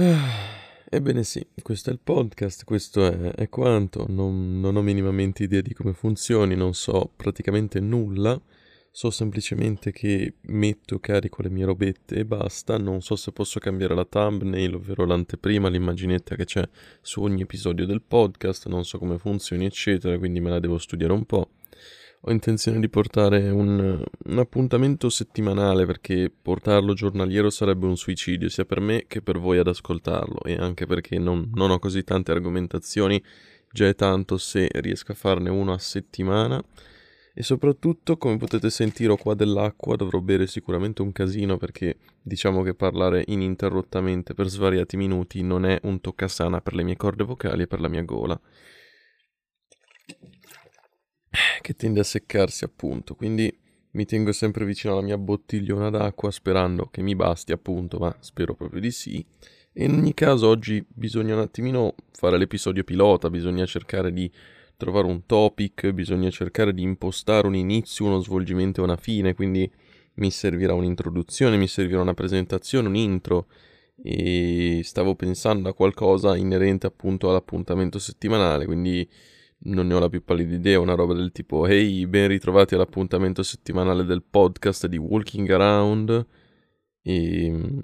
Ah, ebbene sì, questo è il podcast, questo è, è quanto, non, non ho minimamente idea di come funzioni, non so praticamente nulla, so semplicemente che metto, carico le mie robette e basta, non so se posso cambiare la thumbnail, ovvero l'anteprima, l'immaginetta che c'è su ogni episodio del podcast, non so come funzioni eccetera, quindi me la devo studiare un po' ho intenzione di portare un, un, appuntamento settimanale perché portarlo giornaliero sarebbe un suicidio sia per me che per voi ad ascoltarlo e anche perché non, non ho così tante argomentazioni, già è tanto se riesco a farne uno a settimana. E soprattutto come potete sentire ho qua dell'acqua, dovrò bere sicuramente un casino perché diciamo che parlare ininterrottamente per svariati minuti non è un toccasana per le mie corde vocali e per la mia gola che tende a seccarsi appunto, quindi mi tengo sempre vicino alla mia bottigliona d'acqua sperando che mi basti appunto, ma spero proprio di sì. E in ogni caso oggi bisogna un attimino fare l'episodio pilota, bisogna cercare di trovare un topic, bisogna cercare di impostare un inizio, uno svolgimento e una fine, quindi mi servirà un'introduzione, mi servirà una presentazione, un intro. E stavo pensando a qualcosa inerente appunto all'appuntamento settimanale, quindi non ne ho la più pallida idea, una roba del tipo Ehi, ben ritrovati all'appuntamento settimanale del podcast di Walking Around e...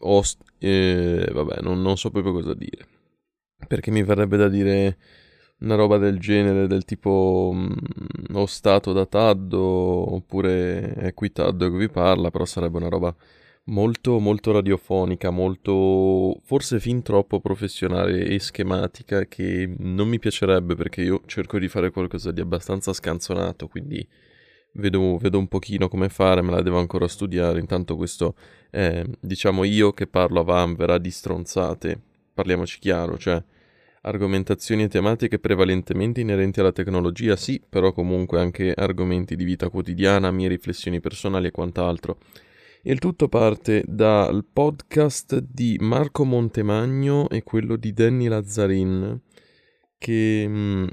Host, eh, vabbè, non, non so proprio cosa dire. Perché mi verrebbe da dire una roba del genere, del tipo ho stato da Taddo oppure è qui Taddo che vi parla, però sarebbe una roba molto molto radiofonica, molto forse fin troppo professionale e schematica che non mi piacerebbe perché io cerco di fare qualcosa di abbastanza scanzonato, quindi vedo, vedo un pochino come fare, me la devo ancora studiare, intanto questo è diciamo io che parlo a vanvera di stronzate, parliamoci chiaro, cioè argomentazioni e tematiche prevalentemente inerenti alla tecnologia, sì, però comunque anche argomenti di vita quotidiana, mie riflessioni personali e quant'altro. Il tutto parte dal podcast di Marco Montemagno e quello di Danny Lazzarin, che mm,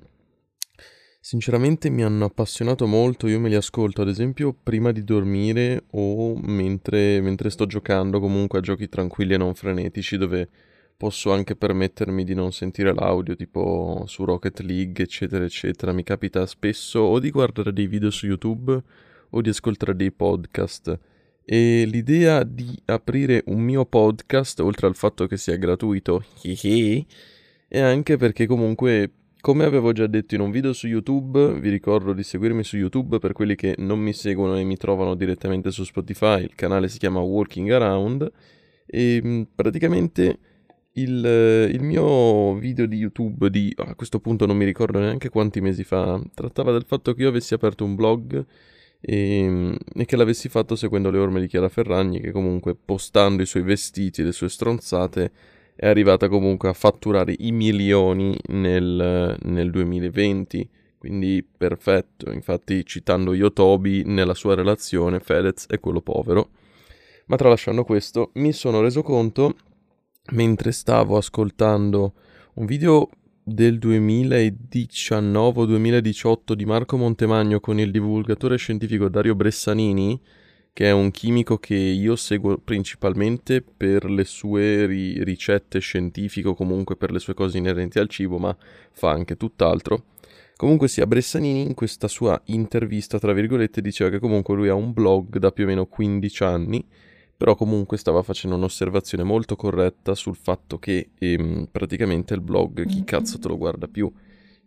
sinceramente mi hanno appassionato molto. Io me li ascolto, ad esempio, prima di dormire o mentre, mentre sto giocando comunque a giochi tranquilli e non frenetici, dove posso anche permettermi di non sentire l'audio, tipo su Rocket League, eccetera, eccetera. Mi capita spesso o di guardare dei video su YouTube o di ascoltare dei podcast e l'idea di aprire un mio podcast, oltre al fatto che sia gratuito, è anche perché comunque, come avevo già detto in un video su YouTube, vi ricordo di seguirmi su YouTube per quelli che non mi seguono e mi trovano direttamente su Spotify, il canale si chiama Walking Around e praticamente il, il, mio video di YouTube di a questo punto non mi ricordo neanche quanti mesi fa trattava del fatto che io avessi aperto un blog e, ehm, e, che l'avessi fatto seguendo le orme di Chiara Ferragni che comunque postando i suoi vestiti e le sue stronzate è arrivata comunque a fatturare i milioni nel, nel 2020 quindi perfetto. Infatti citando Yotobi nella sua relazione Fedez è quello povero. Ma tralasciando questo mi sono reso conto mentre stavo ascoltando un video del 2019-2018 di Marco Montemagno con il divulgatore scientifico Dario Bressanini, che è un chimico che io seguo principalmente per le sue ri- ricette scientifiche o comunque per le sue cose inerenti al cibo, ma fa anche tutt'altro. Comunque sia, Bressanini in questa sua intervista, tra virgolette, diceva che comunque lui ha un blog da più o meno 15 anni però comunque stava facendo un'osservazione molto corretta sul fatto che ehm, praticamente il blog chi cazzo te lo guarda più.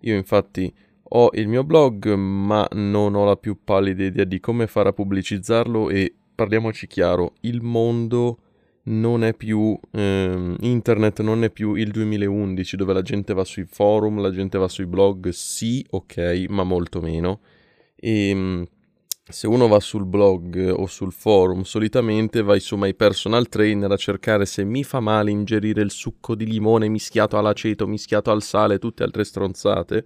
Io infatti ho il mio blog ma non ho la più pallida idea di come fare a pubblicizzarlo e parliamoci chiaro, il mondo non è più ehm, internet non è più il 2011 dove la gente va sui forum, la gente va sui blog, sì, ok, ma molto meno. E ehm, se uno va sul blog o sul forum, solitamente vai su My Personal Trainer a cercare se mi fa male ingerire il succo di limone mischiato all'aceto, mischiato al sale tutte altre stronzate.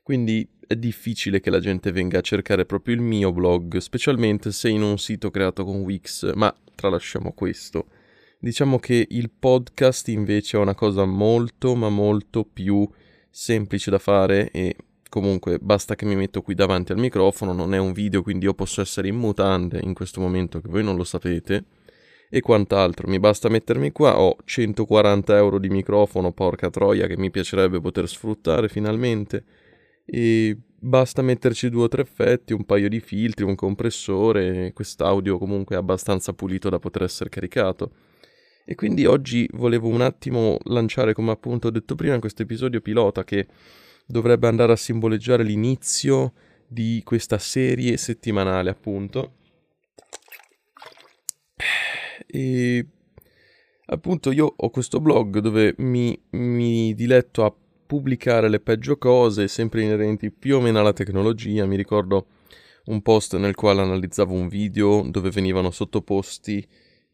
Quindi è difficile che la gente venga a cercare proprio il mio blog, specialmente se in un sito creato con Wix, ma tralasciamo questo. Diciamo che il podcast invece è una cosa molto ma molto più semplice da fare e Comunque basta che mi metto qui davanti al microfono, non è un video quindi io posso essere in mutande in questo momento che voi non lo sapete e quant'altro. Mi basta mettermi qua, ho 140 euro di microfono, porca troia, che mi piacerebbe poter sfruttare finalmente. E basta metterci due o tre effetti, un paio di filtri, un compressore, quest'audio comunque è abbastanza pulito da poter essere caricato. E quindi oggi volevo un attimo lanciare, come appunto ho detto prima, questo episodio pilota che dovrebbe andare a simboleggiare l'inizio di questa serie settimanale, appunto. E appunto io ho questo blog dove mi, mi diletto a pubblicare le peggio cose, sempre inerenti più o meno alla tecnologia. Mi ricordo un post nel quale analizzavo un video dove venivano sottoposti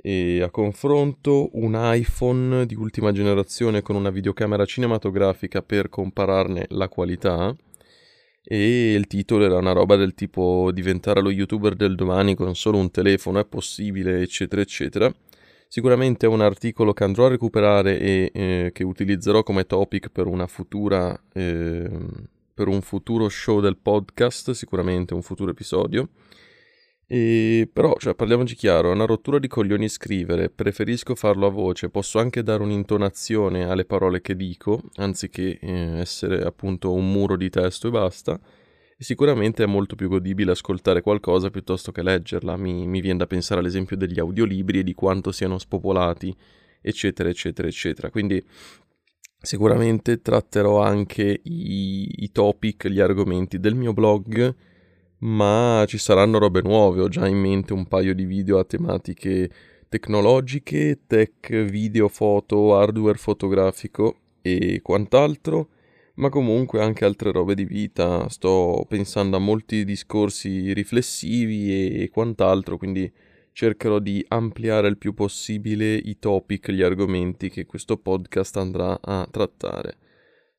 e a confronto un iPhone di ultima generazione con una videocamera cinematografica per compararne la qualità. E il titolo era una roba del tipo diventare lo youtuber del domani con solo un telefono è possibile eccetera eccetera. Sicuramente è un articolo che andrò a recuperare e eh, che utilizzerò come topic per una futura eh, per un futuro show del podcast sicuramente un futuro episodio e però, cioè, parliamoci chiaro, è una rottura di coglioni scrivere, preferisco farlo a voce, posso anche dare un'intonazione alle parole che dico, anziché eh, essere appunto un muro di testo e basta. E sicuramente è molto più godibile ascoltare qualcosa piuttosto che leggerla. Mi, mi viene da pensare all'esempio degli audiolibri e di quanto siano spopolati, eccetera, eccetera, eccetera. Quindi sicuramente tratterò anche i, i topic, gli argomenti del mio blog ma ci saranno robe nuove, ho già in mente un paio di video a tematiche tecnologiche, tech, video, foto, hardware fotografico e quant'altro, ma comunque anche altre robe di vita, sto pensando a molti discorsi riflessivi e quant'altro, quindi cercherò di ampliare il più possibile i topic, gli argomenti che questo podcast andrà a trattare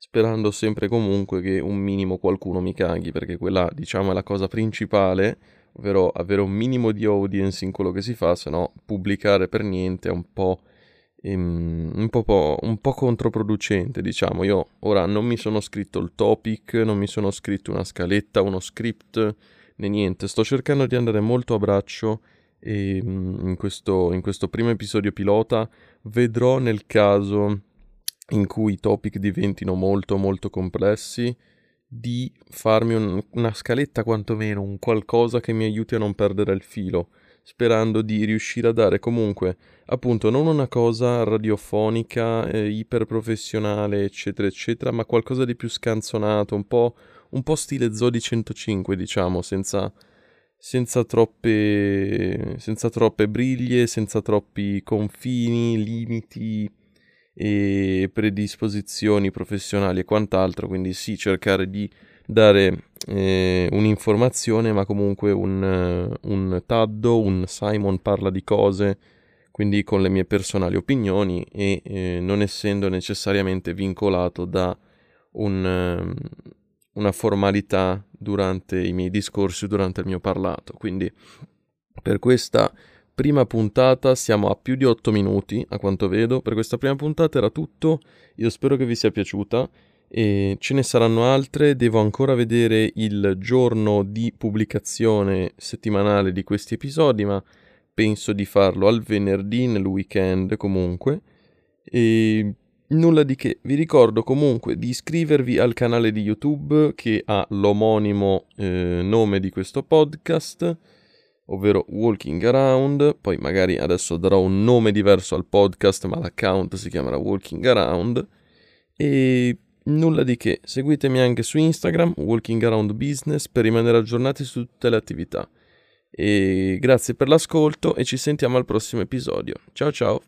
sperando sempre comunque che un minimo qualcuno mi caghi, perché quella diciamo è la cosa principale, ovvero avere un minimo di audience in quello che si fa, se no pubblicare per niente è un po', um, un, po', un po' controproducente, diciamo. Io ora non mi sono scritto il topic, non mi sono scritto una scaletta, uno script, né niente, sto cercando di andare molto a braccio e in questo, in questo primo episodio pilota vedrò nel caso in cui i topic diventino molto molto complessi, di farmi un, una scaletta quantomeno, un qualcosa che mi aiuti a non perdere il filo, sperando di riuscire a dare comunque appunto non una cosa radiofonica, eh, iperprofessionale, eccetera, eccetera, ma qualcosa di più scanzonato, un po', un po stile Zodi 105, diciamo, senza, senza, troppe, senza troppe briglie, senza troppi confini, limiti e predisposizioni professionali e quant'altro, quindi sì, cercare di dare eh, un'informazione, ma comunque un, un Taddo, un Simon parla di cose, quindi con le mie personali opinioni e eh, non essendo necessariamente vincolato da un, una formalità durante i miei discorsi, durante il mio parlato. Quindi per questa prima puntata, siamo a più di 8 minuti a quanto vedo, per questa prima puntata era tutto, io spero che vi sia piaciuta e ce ne saranno altre, devo ancora vedere il giorno di pubblicazione settimanale di questi episodi, ma penso di farlo al venerdì nel weekend comunque. E nulla di che, vi ricordo comunque di iscrivervi al canale di YouTube che ha l'omonimo eh, nome di questo podcast ovvero Walking Around, poi magari adesso darò un nome diverso al podcast, ma l'account si chiamerà Walking Around e nulla di che, seguitemi anche su Instagram, Walking Around Business, per rimanere aggiornati su tutte le attività. E grazie per l'ascolto e ci sentiamo al prossimo episodio. Ciao ciao!